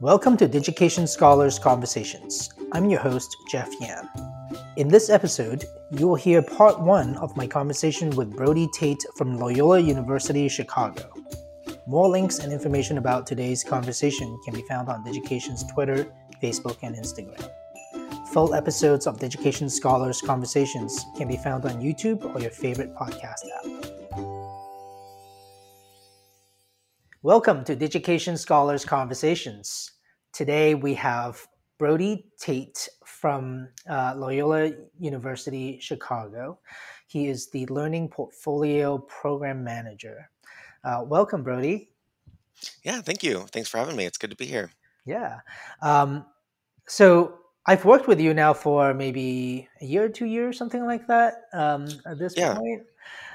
Welcome to Digication Scholars Conversations. I'm your host, Jeff Yan. In this episode, you will hear part one of my conversation with Brody Tate from Loyola University Chicago. More links and information about today's conversation can be found on Digication's Twitter, Facebook, and Instagram. Full episodes of Digication Scholars Conversations can be found on YouTube or your favorite podcast app. Welcome to Digication Scholars Conversations. Today we have Brody Tate from uh, Loyola University Chicago. He is the Learning Portfolio Program Manager. Uh, welcome, Brody. Yeah, thank you. Thanks for having me. It's good to be here. Yeah. Um, so I've worked with you now for maybe a year or two years, something like that. Um, at this yeah. point,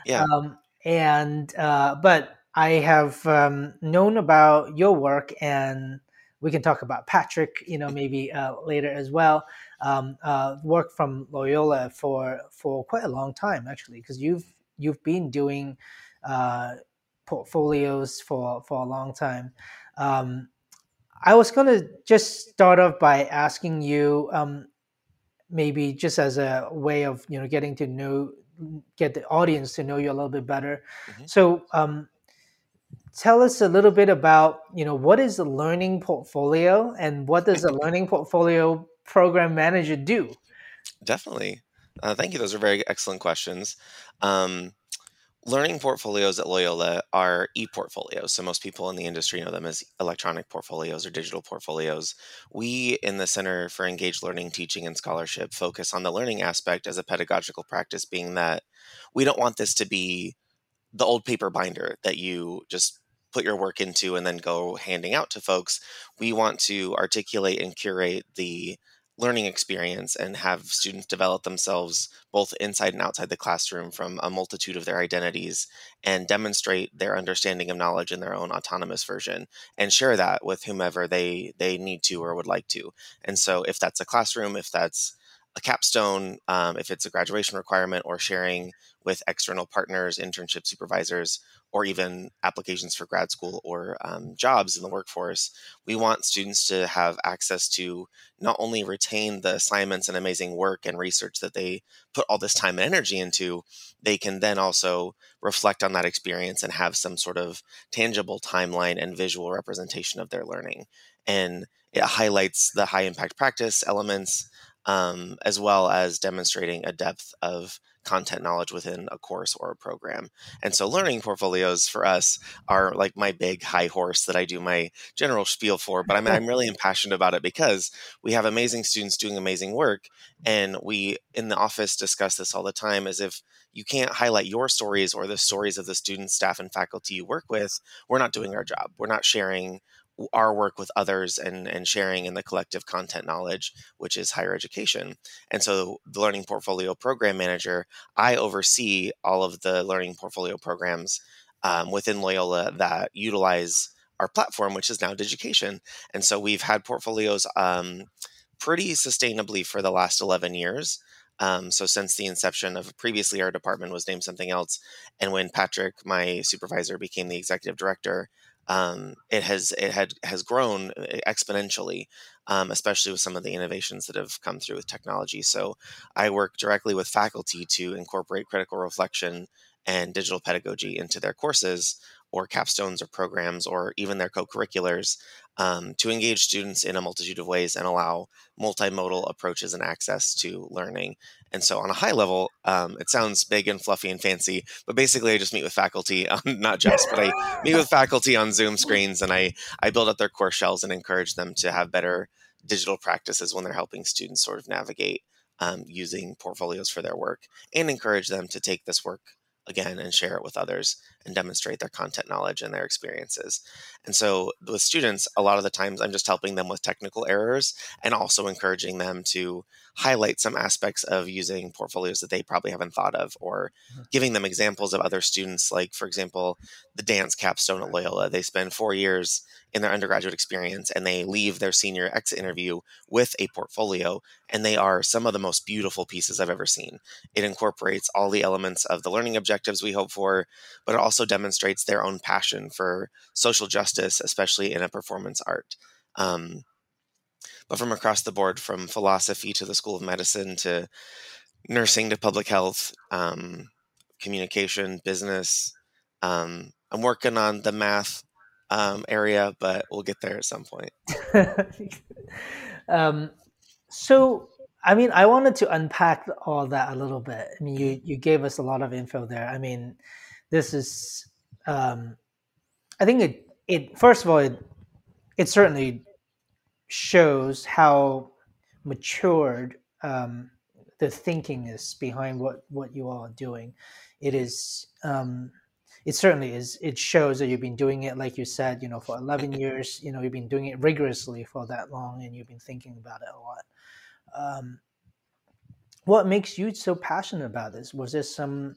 yeah. Um, and uh, but I have um, known about your work, and we can talk about Patrick, you know, maybe uh, later as well. Um, uh, work from Loyola for for quite a long time, actually, because you've you've been doing uh, portfolios for for a long time. Um, I was going to just start off by asking you, um, maybe just as a way of you know getting to know get the audience to know you a little bit better. Mm-hmm. So um, tell us a little bit about you know what is a learning portfolio and what does a learning portfolio program manager do? Definitely. Uh, thank you. Those are very excellent questions. Um, learning portfolios at loyola are e-portfolios so most people in the industry know them as electronic portfolios or digital portfolios. We in the center for engaged learning teaching and scholarship focus on the learning aspect as a pedagogical practice being that we don't want this to be the old paper binder that you just put your work into and then go handing out to folks. We want to articulate and curate the learning experience and have students develop themselves both inside and outside the classroom from a multitude of their identities and demonstrate their understanding of knowledge in their own autonomous version and share that with whomever they they need to or would like to and so if that's a classroom if that's a capstone um, if it's a graduation requirement or sharing with external partners internship supervisors or even applications for grad school or um, jobs in the workforce, we want students to have access to not only retain the assignments and amazing work and research that they put all this time and energy into, they can then also reflect on that experience and have some sort of tangible timeline and visual representation of their learning. And it highlights the high impact practice elements um, as well as demonstrating a depth of content knowledge within a course or a program. And so learning portfolios for us are like my big high horse that I do my general spiel for, but I'm, I'm really impassioned about it because we have amazing students doing amazing work. And we in the office discuss this all the time as if you can't highlight your stories or the stories of the students, staff, and faculty you work with, we're not doing our job. We're not sharing our work with others and, and sharing in the collective content knowledge, which is higher education. And so, the Learning Portfolio Program Manager, I oversee all of the learning portfolio programs um, within Loyola that utilize our platform, which is now Digication. And so, we've had portfolios um, pretty sustainably for the last 11 years. Um, so since the inception of previously our department was named something else, and when Patrick, my supervisor, became the executive director, um, it has it had has grown uh, exponentially, um, especially with some of the innovations that have come through with technology. So I work directly with faculty to incorporate critical reflection and digital pedagogy into their courses or capstones or programs or even their co-curriculars um, to engage students in a multitude of ways and allow multimodal approaches and access to learning. And so, on a high level, um, it sounds big and fluffy and fancy, but basically, I just meet with faculty, um, not just, but I meet with faculty on Zoom screens and I, I build up their course shells and encourage them to have better digital practices when they're helping students sort of navigate um, using portfolios for their work and encourage them to take this work again and share it with others and demonstrate their content knowledge and their experiences. And so with students, a lot of the times I'm just helping them with technical errors and also encouraging them to highlight some aspects of using portfolios that they probably haven't thought of or mm-hmm. giving them examples of other students like for example the dance capstone at loyola they spend four years in their undergraduate experience and they leave their senior exit interview with a portfolio and they are some of the most beautiful pieces i've ever seen it incorporates all the elements of the learning objectives we hope for but it also demonstrates their own passion for social justice especially in a performance art Um, but from across the board, from philosophy to the School of Medicine to nursing to public health, um, communication, business. Um, I'm working on the math um, area, but we'll get there at some point. um, so, I mean, I wanted to unpack all that a little bit. I mean, you you gave us a lot of info there. I mean, this is, um, I think it it first of all it it certainly shows how matured um, the thinking is behind what what you all are doing. It is. Um, it certainly is. It shows that you've been doing it, like you said, you know, for 11 years. You know, you've been doing it rigorously for that long, and you've been thinking about it a lot. Um, what makes you so passionate about this? Was there some,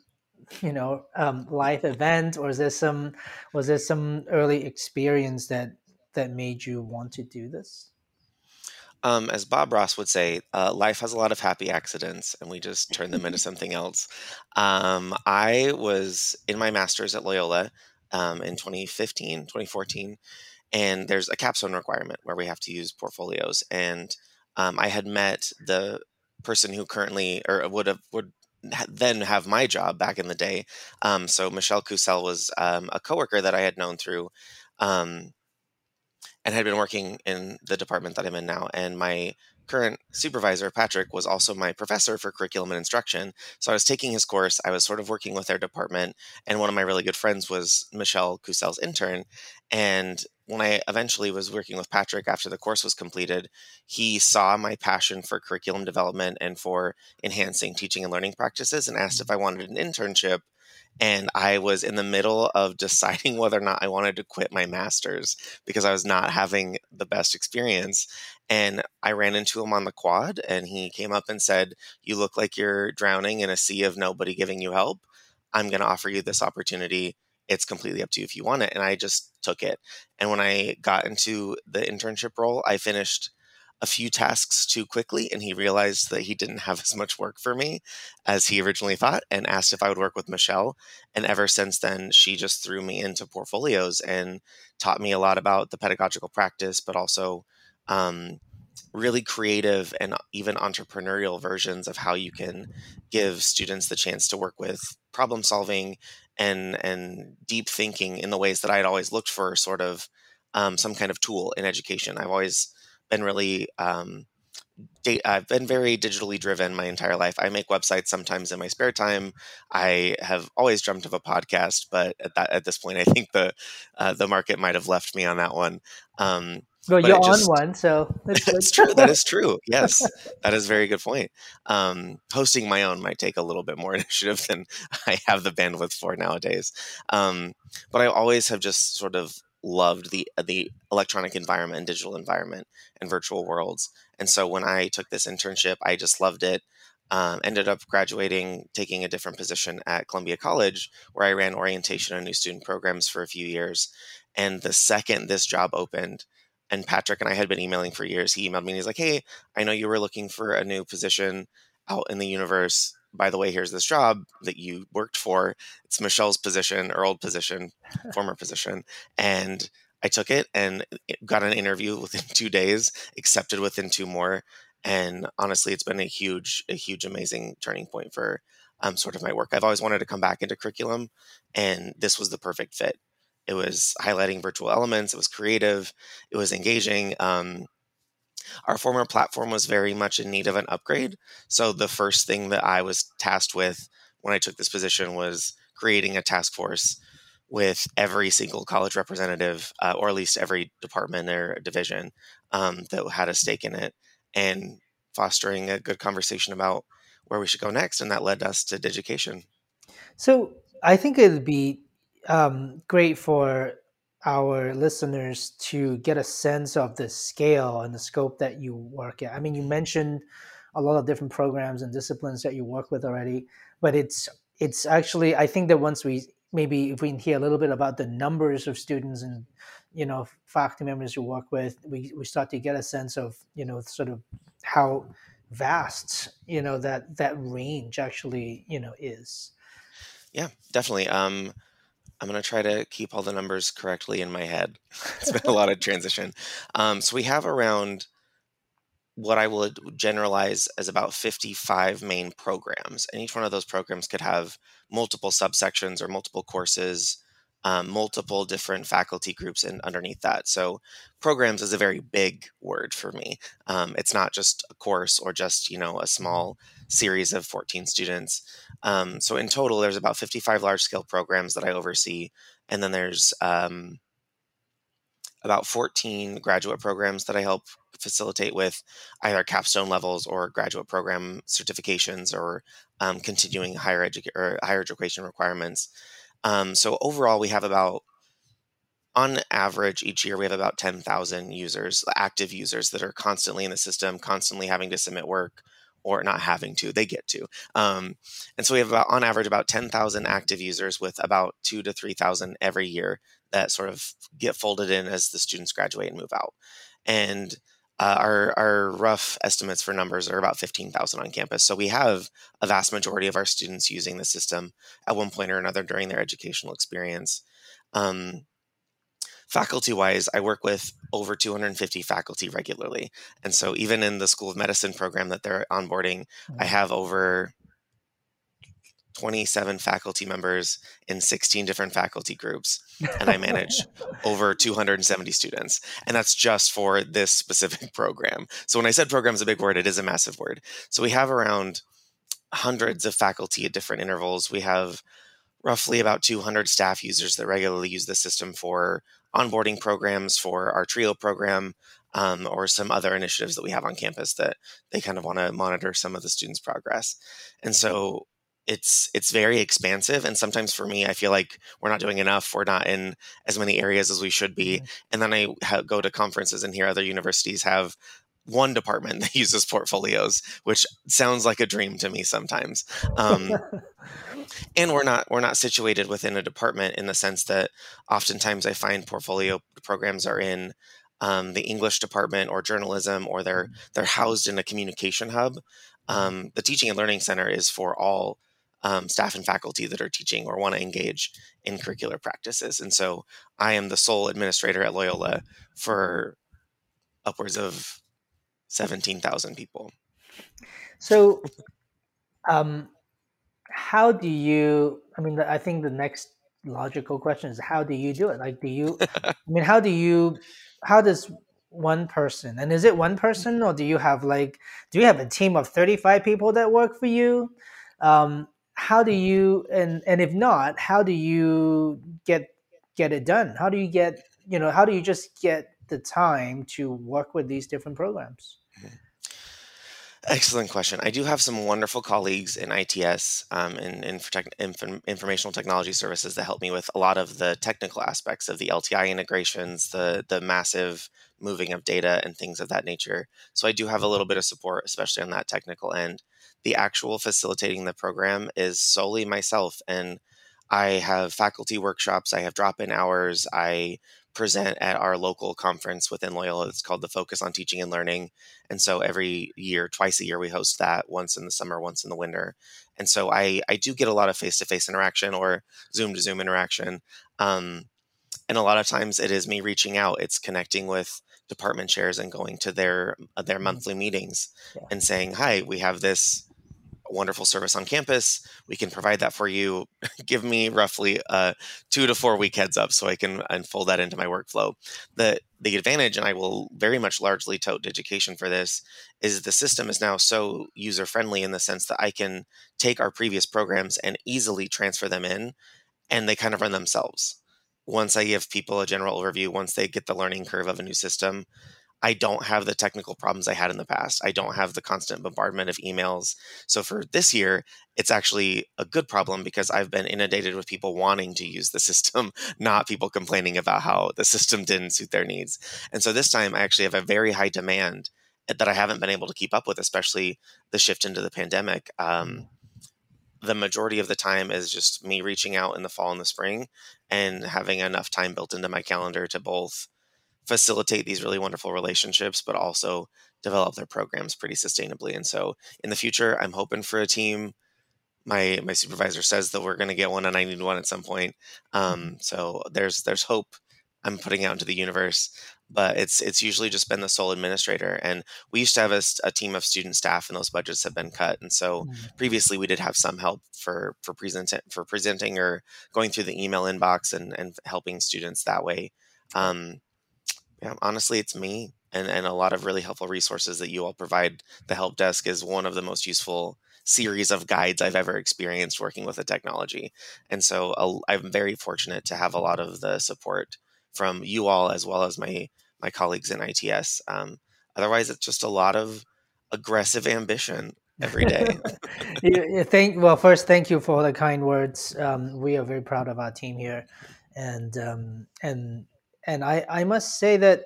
you know, um, life event, or is there some, was there some early experience that that made you want to do this? Um, as Bob Ross would say, uh, life has a lot of happy accidents, and we just turn them into something else. Um, I was in my master's at Loyola um, in 2015, 2014, and there's a capstone requirement where we have to use portfolios. And um, I had met the person who currently, or would have, would then have my job back in the day. Um, so Michelle Cusel was um, a coworker that I had known through um, and had been working in the department that I'm in now. And my current supervisor, Patrick, was also my professor for curriculum and instruction. So I was taking his course. I was sort of working with their department. And one of my really good friends was Michelle Cusel's intern. And when I eventually was working with Patrick after the course was completed, he saw my passion for curriculum development and for enhancing teaching and learning practices and asked if I wanted an internship and I was in the middle of deciding whether or not I wanted to quit my master's because I was not having the best experience. And I ran into him on the quad, and he came up and said, You look like you're drowning in a sea of nobody giving you help. I'm going to offer you this opportunity. It's completely up to you if you want it. And I just took it. And when I got into the internship role, I finished a few tasks too quickly and he realized that he didn't have as much work for me as he originally thought and asked if I would work with Michelle. And ever since then, she just threw me into portfolios and taught me a lot about the pedagogical practice, but also um, really creative and even entrepreneurial versions of how you can give students the chance to work with problem solving and and deep thinking in the ways that I had always looked for sort of um, some kind of tool in education. I've always been really um, I've been very digitally driven my entire life. I make websites sometimes in my spare time. I have always dreamt of a podcast, but at that at this point, I think the uh, the market might have left me on that one. Um, well, you're just, on one, so that's true. That is true. Yes, that is a very good point. Um, hosting my own might take a little bit more initiative than I have the bandwidth for nowadays. Um, but I always have just sort of loved the the electronic environment and digital environment and virtual worlds. And so when I took this internship, I just loved it. Um, ended up graduating, taking a different position at Columbia College, where I ran orientation and new student programs for a few years. And the second this job opened, and Patrick and I had been emailing for years, he emailed me and he's like, Hey, I know you were looking for a new position out in the universe by the way, here's this job that you worked for. It's Michelle's position or old position, former position. And I took it and got an interview within two days, accepted within two more. And honestly, it's been a huge, a huge, amazing turning point for um, sort of my work. I've always wanted to come back into curriculum, and this was the perfect fit. It was highlighting virtual elements. It was creative. It was engaging. Um, our former platform was very much in need of an upgrade. So the first thing that I was tasked with when I took this position was creating a task force with every single college representative, uh, or at least every department or division um, that had a stake in it, and fostering a good conversation about where we should go next. And that led us to Digication. So I think it'd be um, great for our listeners to get a sense of the scale and the scope that you work at. I mean, you mentioned a lot of different programs and disciplines that you work with already, but it's it's actually I think that once we maybe if we can hear a little bit about the numbers of students and you know faculty members you work with, we we start to get a sense of you know sort of how vast you know that that range actually you know is. Yeah, definitely. Um, I'm going to try to keep all the numbers correctly in my head. it's been a lot of transition. Um, so we have around what I would generalize as about 55 main programs. And each one of those programs could have multiple subsections or multiple courses, um, multiple different faculty groups and underneath that. So programs is a very big word for me. Um, it's not just a course or just, you know, a small series of 14 students. Um, so in total, there's about 55 large scale programs that I oversee. And then there's um, about 14 graduate programs that I help facilitate with either capstone levels or graduate program certifications or um, continuing higher education or higher education requirements. Um, so overall, we have about on average each year we have about 10,000 users, active users that are constantly in the system, constantly having to submit work or not having to, they get to. Um, and so we have about on average about 10,000 active users with about two to 3,000 every year that sort of get folded in as the students graduate and move out. And uh, our our rough estimates for numbers are about 15,000 on campus. So we have a vast majority of our students using the system at one point or another during their educational experience. Um, faculty wise, I work with over 250 faculty regularly. And so even in the School of Medicine program that they're onboarding, I mm. have over 27 faculty members in 16 different faculty groups and i manage over 270 students and that's just for this specific program so when i said program is a big word it is a massive word so we have around hundreds of faculty at different intervals we have roughly about 200 staff users that regularly use the system for onboarding programs for our trio program um, or some other initiatives that we have on campus that they kind of want to monitor some of the students progress. And so it's it's very expansive and sometimes for me i feel like we're not doing enough we're not in as many areas as we should be. And then i ha- go to conferences and hear other universities have one department that uses portfolios which sounds like a dream to me sometimes um, and we're not we're not situated within a department in the sense that oftentimes i find portfolio programs are in um, the english department or journalism or they're mm-hmm. they're housed in a communication hub mm-hmm. um, the teaching and learning center is for all um, staff and faculty that are teaching or want to engage in curricular practices. And so I am the sole administrator at Loyola for upwards of 17,000 people. So, um, how do you, I mean, I think the next logical question is how do you do it? Like, do you, I mean, how do you, how does one person and is it one person or do you have like do you have a team of 35 people that work for you um, how do you and and if not how do you get get it done how do you get you know how do you just get the time to work with these different programs mm-hmm. Excellent question. I do have some wonderful colleagues in ITS um, and in, in, informational technology services that help me with a lot of the technical aspects of the LTI integrations, the the massive moving of data, and things of that nature. So I do have a little bit of support, especially on that technical end the actual facilitating the program is solely myself. And I have faculty workshops, I have drop in hours, I present at our local conference within Loyola. It's called the Focus on Teaching and Learning. And so every year, twice a year, we host that once in the summer, once in the winter. And so I, I do get a lot of face to face interaction or Zoom to Zoom interaction. Um, and a lot of times it is me reaching out, it's connecting with department chairs and going to their their mm-hmm. monthly meetings yeah. and saying, "Hi, we have this wonderful service on campus. We can provide that for you. Give me roughly a two to four week heads up so I can unfold that into my workflow. The the advantage, and I will very much largely tote Digication for this, is the system is now so user friendly in the sense that I can take our previous programs and easily transfer them in, and they kind of run themselves. Once I give people a general overview, once they get the learning curve of a new system, I don't have the technical problems I had in the past. I don't have the constant bombardment of emails. So for this year, it's actually a good problem because I've been inundated with people wanting to use the system, not people complaining about how the system didn't suit their needs. And so this time I actually have a very high demand that I haven't been able to keep up with, especially the shift into the pandemic. Um, the majority of the time is just me reaching out in the fall and the spring and having enough time built into my calendar to both facilitate these really wonderful relationships, but also develop their programs pretty sustainably. And so in the future, I'm hoping for a team my my supervisor says that we're going to get one, and I need one at some point. Um, so there's there's hope I'm putting out into the universe. But it's it's usually just been the sole administrator, and we used to have a, a team of student staff, and those budgets have been cut. And so mm. previously, we did have some help for for present for presenting or going through the email inbox and and helping students that way. Um, yeah, honestly, it's me and and a lot of really helpful resources that you all provide. The help desk is one of the most useful series of guides I've ever experienced working with a technology. And so I'm very fortunate to have a lot of the support from you all as well as my my colleagues in ITS. Um, otherwise, it's just a lot of aggressive ambition every day. thank well first thank you for the kind words. Um, we are very proud of our team here, and um, and and I I must say that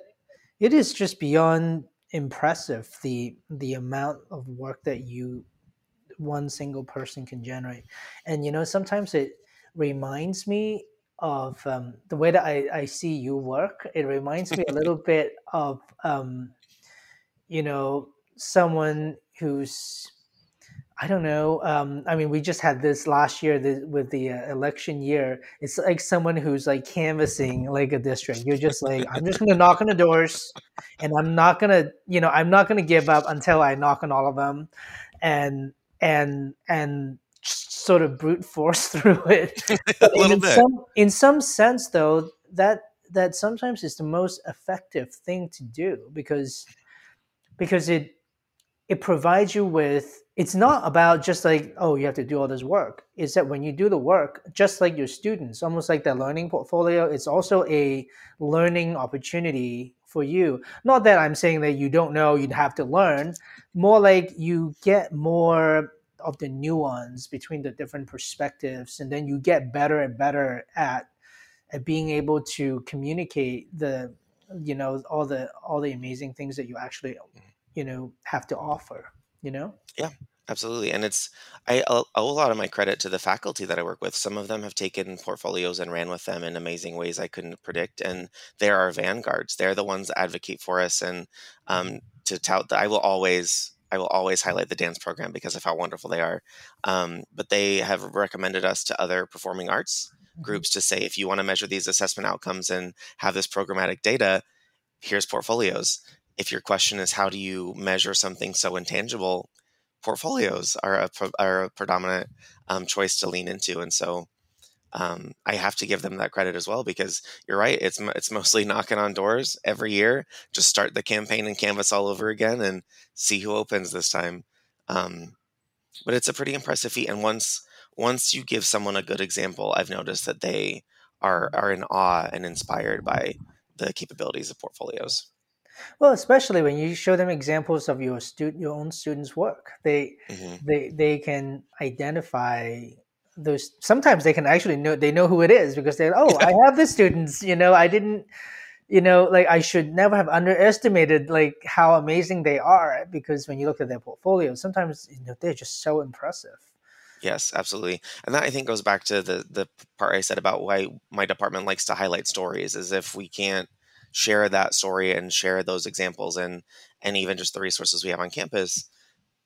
it is just beyond impressive the the amount of work that you one single person can generate and you know sometimes it reminds me of um, the way that I, I see you work. It reminds me a little bit of, um, you know, someone who's, I don't know. Um, I mean, we just had this last year the, with the uh, election year. It's like someone who's like canvassing like a district. You're just like, I'm just going to knock on the doors and I'm not going to, you know, I'm not to give up until I knock on all of them. And, and, and sort of brute force through it. a little in bit. Some, in some sense, though, that that sometimes is the most effective thing to do because because it it provides you with it's not about just like oh you have to do all this work it's that when you do the work just like your students almost like that learning portfolio it's also a learning opportunity for you not that i'm saying that you don't know you'd have to learn more like you get more of the nuance between the different perspectives and then you get better and better at at being able to communicate the you know all the all the amazing things that you actually. You know have to offer you know yeah absolutely and it's i owe a lot of my credit to the faculty that i work with some of them have taken portfolios and ran with them in amazing ways i couldn't predict and they're our vanguards they're the ones that advocate for us and um, to tout that i will always I will always highlight the dance program because of how wonderful they are. Um, but they have recommended us to other performing arts mm-hmm. groups to say if you want to measure these assessment outcomes and have this programmatic data, here's portfolios. If your question is how do you measure something so intangible, portfolios are a, are a predominant um, choice to lean into. And so um, I have to give them that credit as well because you're right. It's it's mostly knocking on doors every year. Just start the campaign and canvass all over again and see who opens this time. Um, but it's a pretty impressive feat. And once once you give someone a good example, I've noticed that they are are in awe and inspired by the capabilities of portfolios. Well, especially when you show them examples of your student, your own students' work, they mm-hmm. they they can identify those sometimes they can actually know they know who it is because they're oh i have the students you know i didn't you know like i should never have underestimated like how amazing they are because when you look at their portfolio sometimes you know they're just so impressive. Yes absolutely. And that i think goes back to the the part i said about why my department likes to highlight stories is if we can't share that story and share those examples and and even just the resources we have on campus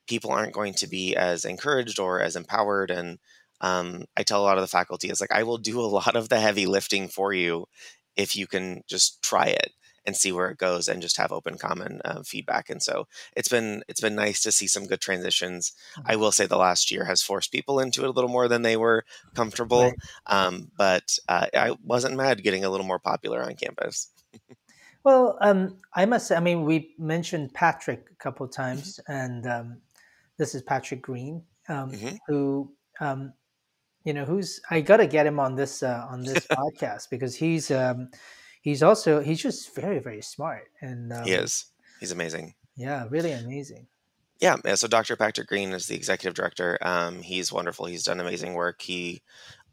people aren't going to be as encouraged or as empowered and um, I tell a lot of the faculty is like I will do a lot of the heavy lifting for you if you can just try it and see where it goes and just have open common uh, feedback and so it's been it's been nice to see some good transitions mm-hmm. i will say the last year has forced people into it a little more than they were comfortable right. um, but uh, i wasn't mad getting a little more popular on campus well um, i must say i mean we mentioned patrick a couple times mm-hmm. and um, this is patrick green um, mm-hmm. who um, you know who's i gotta get him on this uh, on this podcast because he's um he's also he's just very very smart and um, he is. He's amazing. yeah really amazing. Yeah, yeah so dr patrick green is the executive director. Um he's wonderful. He's done amazing work. He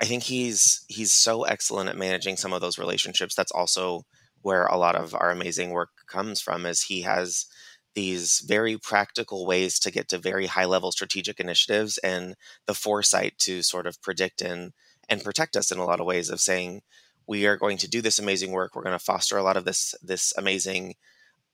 i think he's he's so excellent at managing some of those relationships. That's also where a lot of our amazing work comes from is he has these very practical ways to get to very high level strategic initiatives and the foresight to sort of predict and and protect us in a lot of ways of saying we are going to do this amazing work. We're going to foster a lot of this this amazing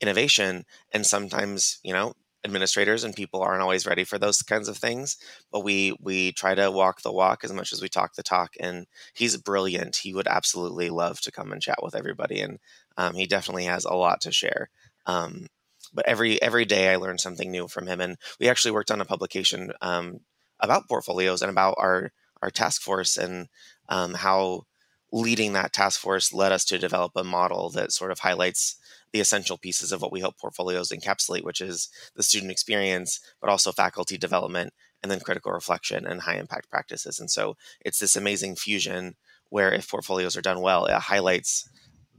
innovation. And sometimes you know administrators and people aren't always ready for those kinds of things but we we try to walk the walk as much as we talk the talk and he's brilliant. He would absolutely love to come and chat with everybody and um, he definitely has a lot to share. Um, but every every day i learn something new from him and we actually worked on a publication um, about portfolios and about our our task force and um, how leading that task force led us to develop a model that sort of highlights the essential pieces of what we hope portfolios encapsulate, which is the student experience, but also faculty development, and then critical reflection and high impact practices. And so it's this amazing fusion where if portfolios are done well, it highlights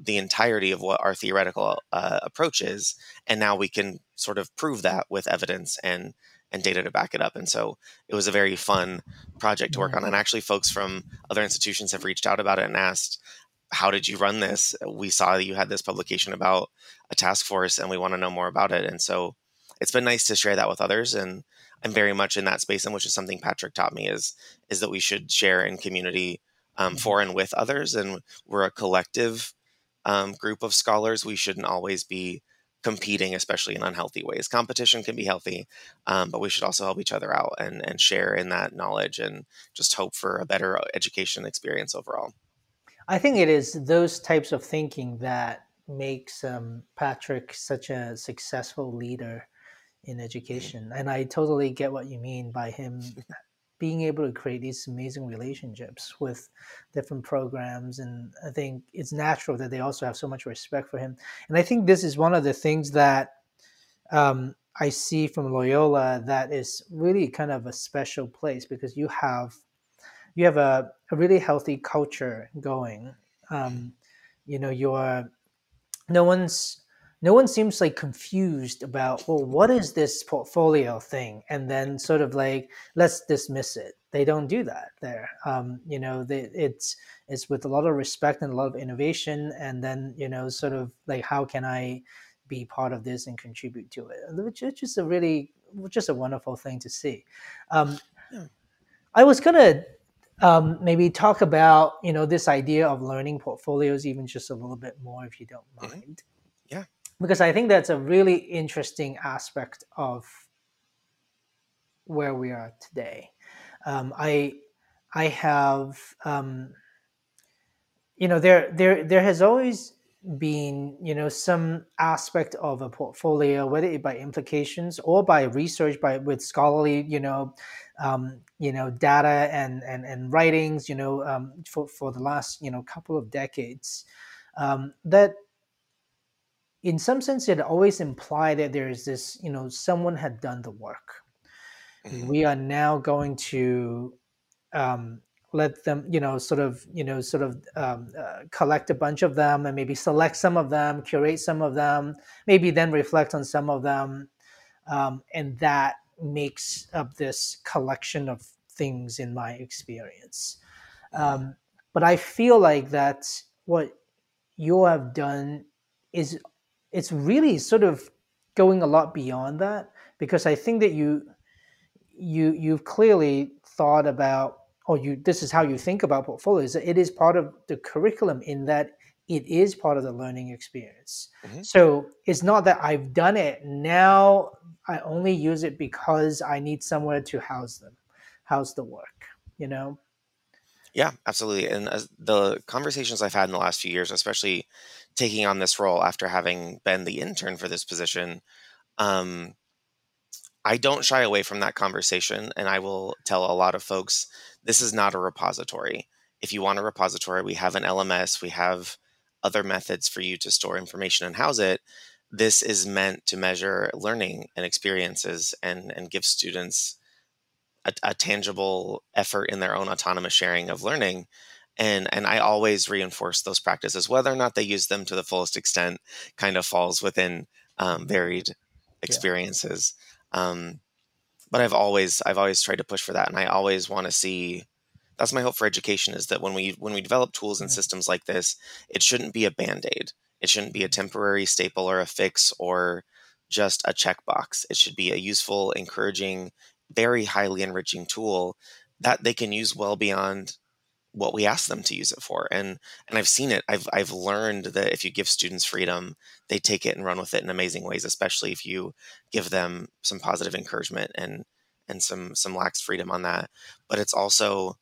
the entirety of what our theoretical uh, approach is, and now we can sort of prove that with evidence and and data to back it up. And so it was a very fun project to work on. And actually, folks from other institutions have reached out about it and asked, how did you run this? We saw that you had this publication about a task force and we want to know more about it. And so it's been nice to share that with others. And I'm very much in that space, and which is something Patrick taught me is is that we should share in community um, mm-hmm. for and with others. And we're a collective um, group of scholars. We shouldn't always be competing, especially in unhealthy ways. Competition can be healthy, um, but we should also help each other out and, and share in that knowledge and just hope for a better education experience overall. I think it is those types of thinking that makes um, Patrick such a successful leader in mm-hmm. education. And I totally get what you mean by him being able to create these amazing relationships with different programs. And I think it's natural that they also have so much respect for him. And I think this is one of the things that um, I see from Loyola that is really kind of a special place because you have you have a, a really healthy culture going. Um, you know, you're no one's no one seems like confused about well what is this portfolio thing? And then sort of like let's dismiss it. They don't do that there. Um, you know they, it's it's with a lot of respect and a lot of innovation and then you know sort of like how can i be part of this and contribute to it? Which is just a really just a wonderful thing to see. Um, i was gonna um, maybe talk about you know this idea of learning portfolios even just a little bit more if you don't mm-hmm. mind. Yeah because i think that's a really interesting aspect of where we are today. Um, i i have um, you know there there there has always been you know some aspect of a portfolio whether it by implications or by research by with scholarly you know um, you know data and and, and writings you know um, for, for the last you know couple of decades um, that in some sense it always implied that there is this you know someone had done the work mm-hmm. we are now going to um, let them you know sort of you know sort of um, uh, collect a bunch of them and maybe select some of them curate some of them maybe then reflect on some of them um, and that makes up this collection of things in my experience. Um, but I feel like that what you have done is it's really sort of going a lot beyond that because I think that you you you've clearly thought about or you this is how you think about portfolios it is part of the curriculum in that it is part of the learning experience mm-hmm. so it's not that i've done it now I only use it because I need somewhere to house them, house the work, you know? Yeah, absolutely. And as the conversations I've had in the last few years, especially taking on this role after having been the intern for this position, um, I don't shy away from that conversation. And I will tell a lot of folks this is not a repository. If you want a repository, we have an LMS, we have other methods for you to store information and house it this is meant to measure learning and experiences and, and give students a, a, tangible effort in their own autonomous sharing of learning. And, and I always reinforce those practices, whether or not they use them to the fullest extent, kind of falls within um, varied experiences. Yeah. Um, but I've always I've always tried to push for that, and I always want to see. That's my hope for education is that when we when we develop tools and systems like this, it shouldn't be a band aid it shouldn't be a temporary staple or a fix or just a checkbox. It should be a useful, encouraging, very highly enriching tool that they can use well beyond what we ask them to use it for and and I've seen it. I've I've learned that if you give students freedom they take it and run with it in amazing ways especially if you give them some positive encouragement and and some some lax freedom on that. But it's also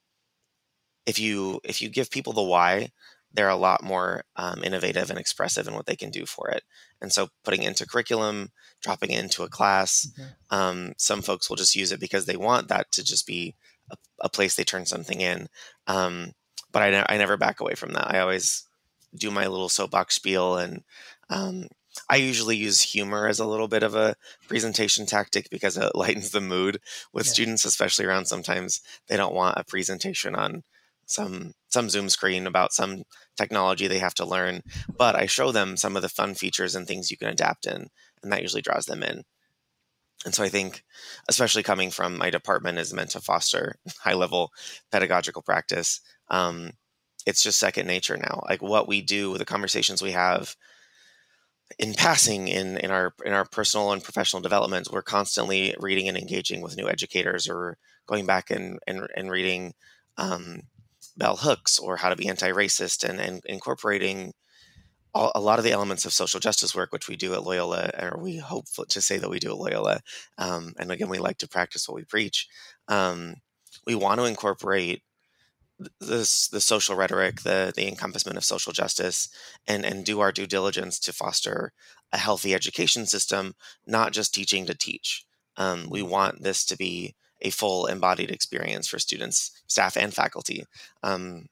if you if you give people the why they're a lot more um, innovative and expressive in what they can do for it. And so putting into curriculum dropping it into a class mm-hmm. um, some folks will just use it because they want that to just be a, a place they turn something in um, but I, ne- I never back away from that i always do my little soapbox spiel and um, I usually use humor as a little bit of a presentation tactic because it lightens the mood with yeah. students, especially around sometimes they don't want a presentation on some some Zoom screen about some technology they have to learn. But I show them some of the fun features and things you can adapt in, and that usually draws them in. And so I think, especially coming from my department is meant to foster high level pedagogical practice. Um, it's just second nature now. Like what we do, the conversations we have, in passing in in our in our personal and professional development, we're constantly reading and engaging with new educators, or going back and and, and reading um, bell hooks or how to be anti-racist, and, and incorporating all, a lot of the elements of social justice work, which we do at Loyola, or we hope to say that we do at Loyola. Um, and again, we like to practice what we preach. Um, we want to incorporate this the social rhetoric, the the encompassment of social justice, and and do our due diligence to foster a healthy education system, not just teaching to teach. Um, we want this to be a full embodied experience for students, staff, and faculty. Um,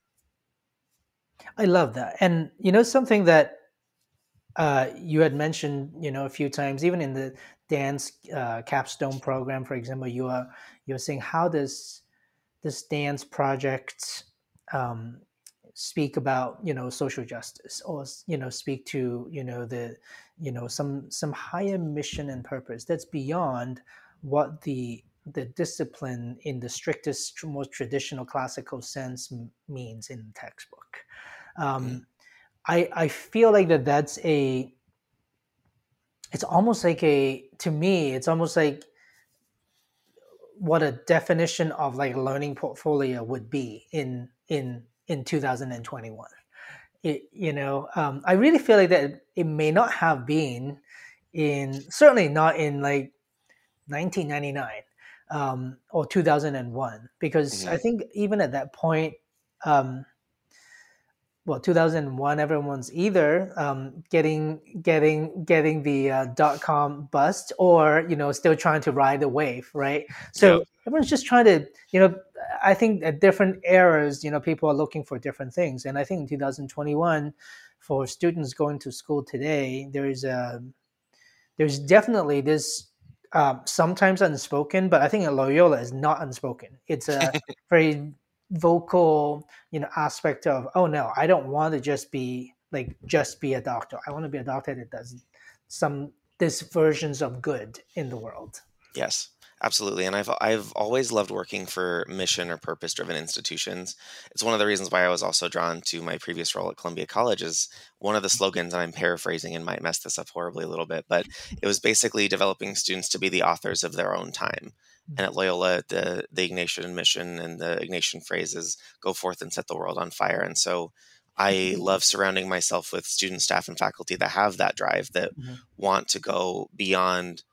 I love that, and you know something that uh, you had mentioned, you know, a few times, even in the dance uh, capstone program, for example, you are you're saying how does this dance project um, speak about you know social justice or you know speak to you know the you know some some higher mission and purpose that's beyond what the the discipline in the strictest most traditional classical sense means in the textbook um, mm-hmm. i i feel like that that's a it's almost like a to me it's almost like what a definition of like learning portfolio would be in in in 2021 it, you know um, i really feel like that it may not have been in certainly not in like 1999 um, or 2001 because mm-hmm. i think even at that point um, well 2001 everyone's either um, getting getting getting the uh, dot com bust or you know still trying to ride the wave right? So everyone's just trying to you know i think at different eras you know people are looking for different things. And i think in 2021 for students going to school today there's a there's definitely this um, sometimes unspoken but i think at loyola is not unspoken. It's a very vocal you know aspect of oh no i don't want to just be like just be a doctor. I want to be a doctor that does some this versions of good in the world. Yes absolutely and i've i've always loved working for mission or purpose driven institutions. It's one of the reasons why i was also drawn to my previous role at columbia college is one of the slogans and i'm paraphrasing and might mess this up horribly a little bit but it was basically developing students to be the authors of their own time and at Loyola, the the Ignatian mission and the Ignatian phrases "Go forth and set the world on fire." And so, I mm-hmm. love surrounding myself with student, staff, and faculty that have that drive, that mm-hmm. want to go beyond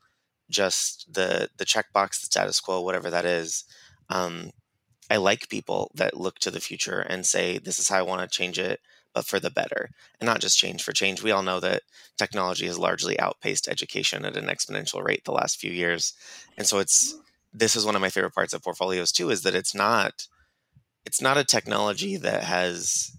just the the checkbox, the status quo, whatever that is. Um, I like people that look to the future and say, "This is how I want to change it." but for the better and not just change for change. We all know that technology has largely outpaced education at an exponential rate the last few years. And so it's this is one of my favorite parts of portfolios too is that it's not it's not a technology that has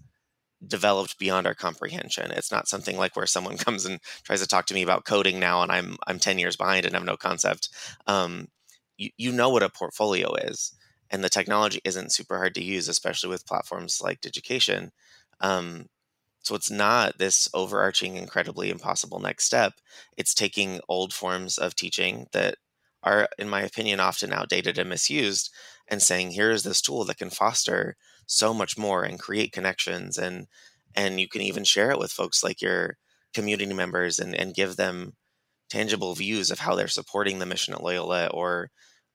developed beyond our comprehension. It's not something like where someone comes and tries to talk to me about coding now, and I'm I'm ten years behind and have no concept. Um, you you know what a portfolio is, and the technology isn't super hard to use, especially with platforms like Digication. Um, so it's not this overarching, incredibly impossible next step. It's taking old forms of teaching that are, in my opinion, often outdated and misused, and saying, here is this tool that can foster so much more and create connections and and you can even share it with folks like your community members and, and give them tangible views of how they're supporting the mission at Loyola or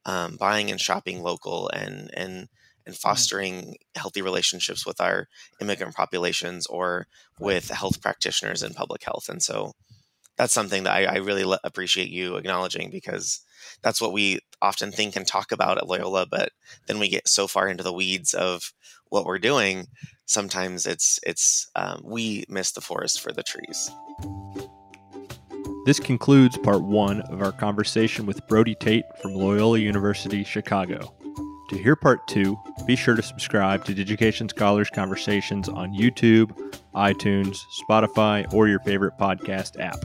um, buying and shopping local and and and fostering healthy relationships with our immigrant populations or with health practitioners in public health. And so that's something that I, I really le- appreciate you acknowledging because that's what we often think and talk about at Loyola. But then we get so far into the weeds of what we're doing. Sometimes it's it's um, we miss the forest for the trees. This concludes part one of our conversation with Brody Tate from Loyola University Chicago. To hear part two, be sure to subscribe to Digication Scholars Conversations on YouTube, iTunes, Spotify, or your favorite podcast app.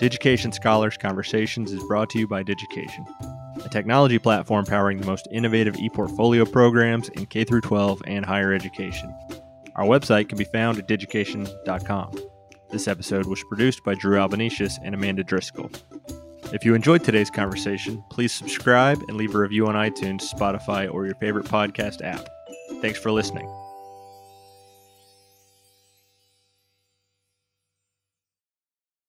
Digication Scholars Conversations is brought to you by Digication, a technology platform powering the most innovative e-portfolio programs in K 12 and higher education. Our website can be found at digication.com. This episode was produced by Drew Albanesius and Amanda Driscoll. If you enjoyed today's conversation, please subscribe and leave a review on iTunes, Spotify, or your favorite podcast app. Thanks for listening.